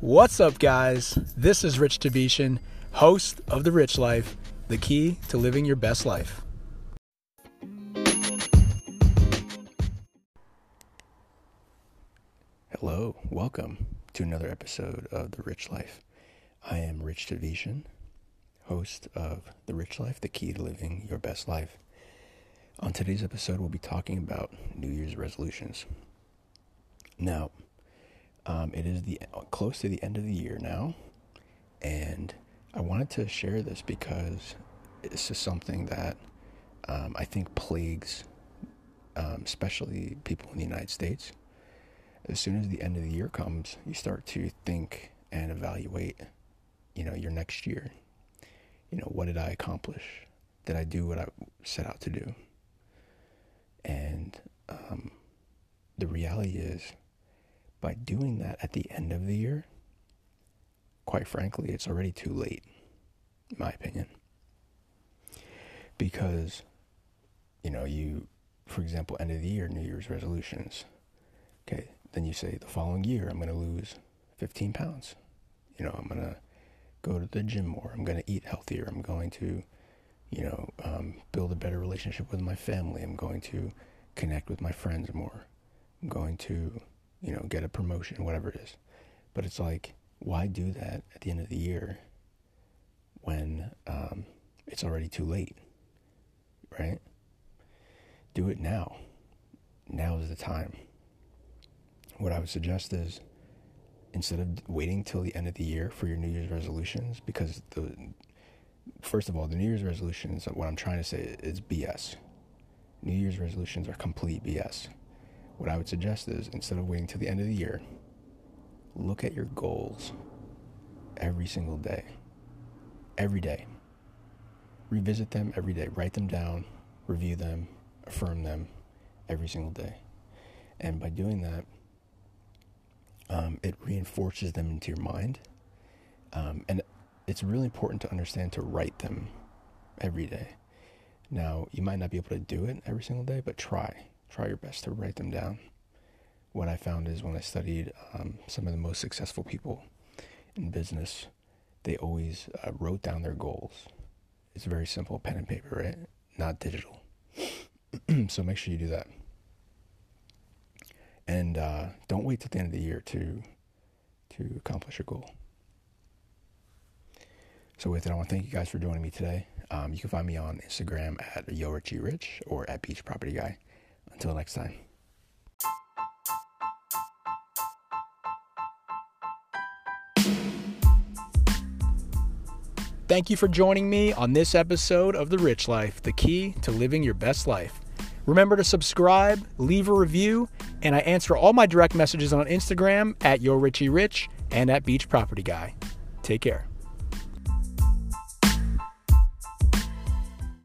What's up, guys? This is Rich Tabishan, host of The Rich Life, the key to living your best life. Hello, welcome to another episode of The Rich Life. I am Rich Tabishan, host of The Rich Life, the key to living your best life. On today's episode, we'll be talking about New Year's resolutions. Now, um, it is the close to the end of the year now, and I wanted to share this because this is something that um, I think plagues, um, especially people in the United States. As soon as the end of the year comes, you start to think and evaluate, you know, your next year. You know, what did I accomplish? Did I do what I set out to do? And um, the reality is, by doing that at the end of the year, quite frankly, it's already too late, in my opinion. Because, you know, you, for example, end of the year, New Year's resolutions. Okay, then you say the following year, I'm going to lose 15 pounds. You know, I'm going to go to the gym more. I'm going to eat healthier. I'm going to, you know, um, build a better relationship with my family. I'm going to connect with my friends more. I'm going to, you know, get a promotion, whatever it is. But it's like, why do that at the end of the year when um, it's already too late, right? Do it now. Now is the time. What I would suggest is instead of waiting till the end of the year for your New Year's resolutions, because the first of all, the New Year's resolutions, what I'm trying to say is BS. New Year's resolutions are complete BS. What I would suggest is instead of waiting till the end of the year, look at your goals every single day. Every day. Revisit them every day. Write them down, review them, affirm them every single day. And by doing that, um, it reinforces them into your mind. Um, and it's really important to understand to write them every day. Now, you might not be able to do it every single day, but try try your best to write them down. What I found is when I studied um, some of the most successful people in business, they always uh, wrote down their goals. It's very simple, pen and paper, right? Not digital. so make sure you do that. And uh, don't wait till the end of the year to to accomplish your goal. So with it, I want to thank you guys for joining me today. Um, you can find me on Instagram at YoRichieRich or at Beach Property Guy. Until next time. Thank you for joining me on this episode of The Rich Life, the key to living your best life. Remember to subscribe, leave a review, and I answer all my direct messages on Instagram at YoRichieRich and at Beach Property Guy. Take care.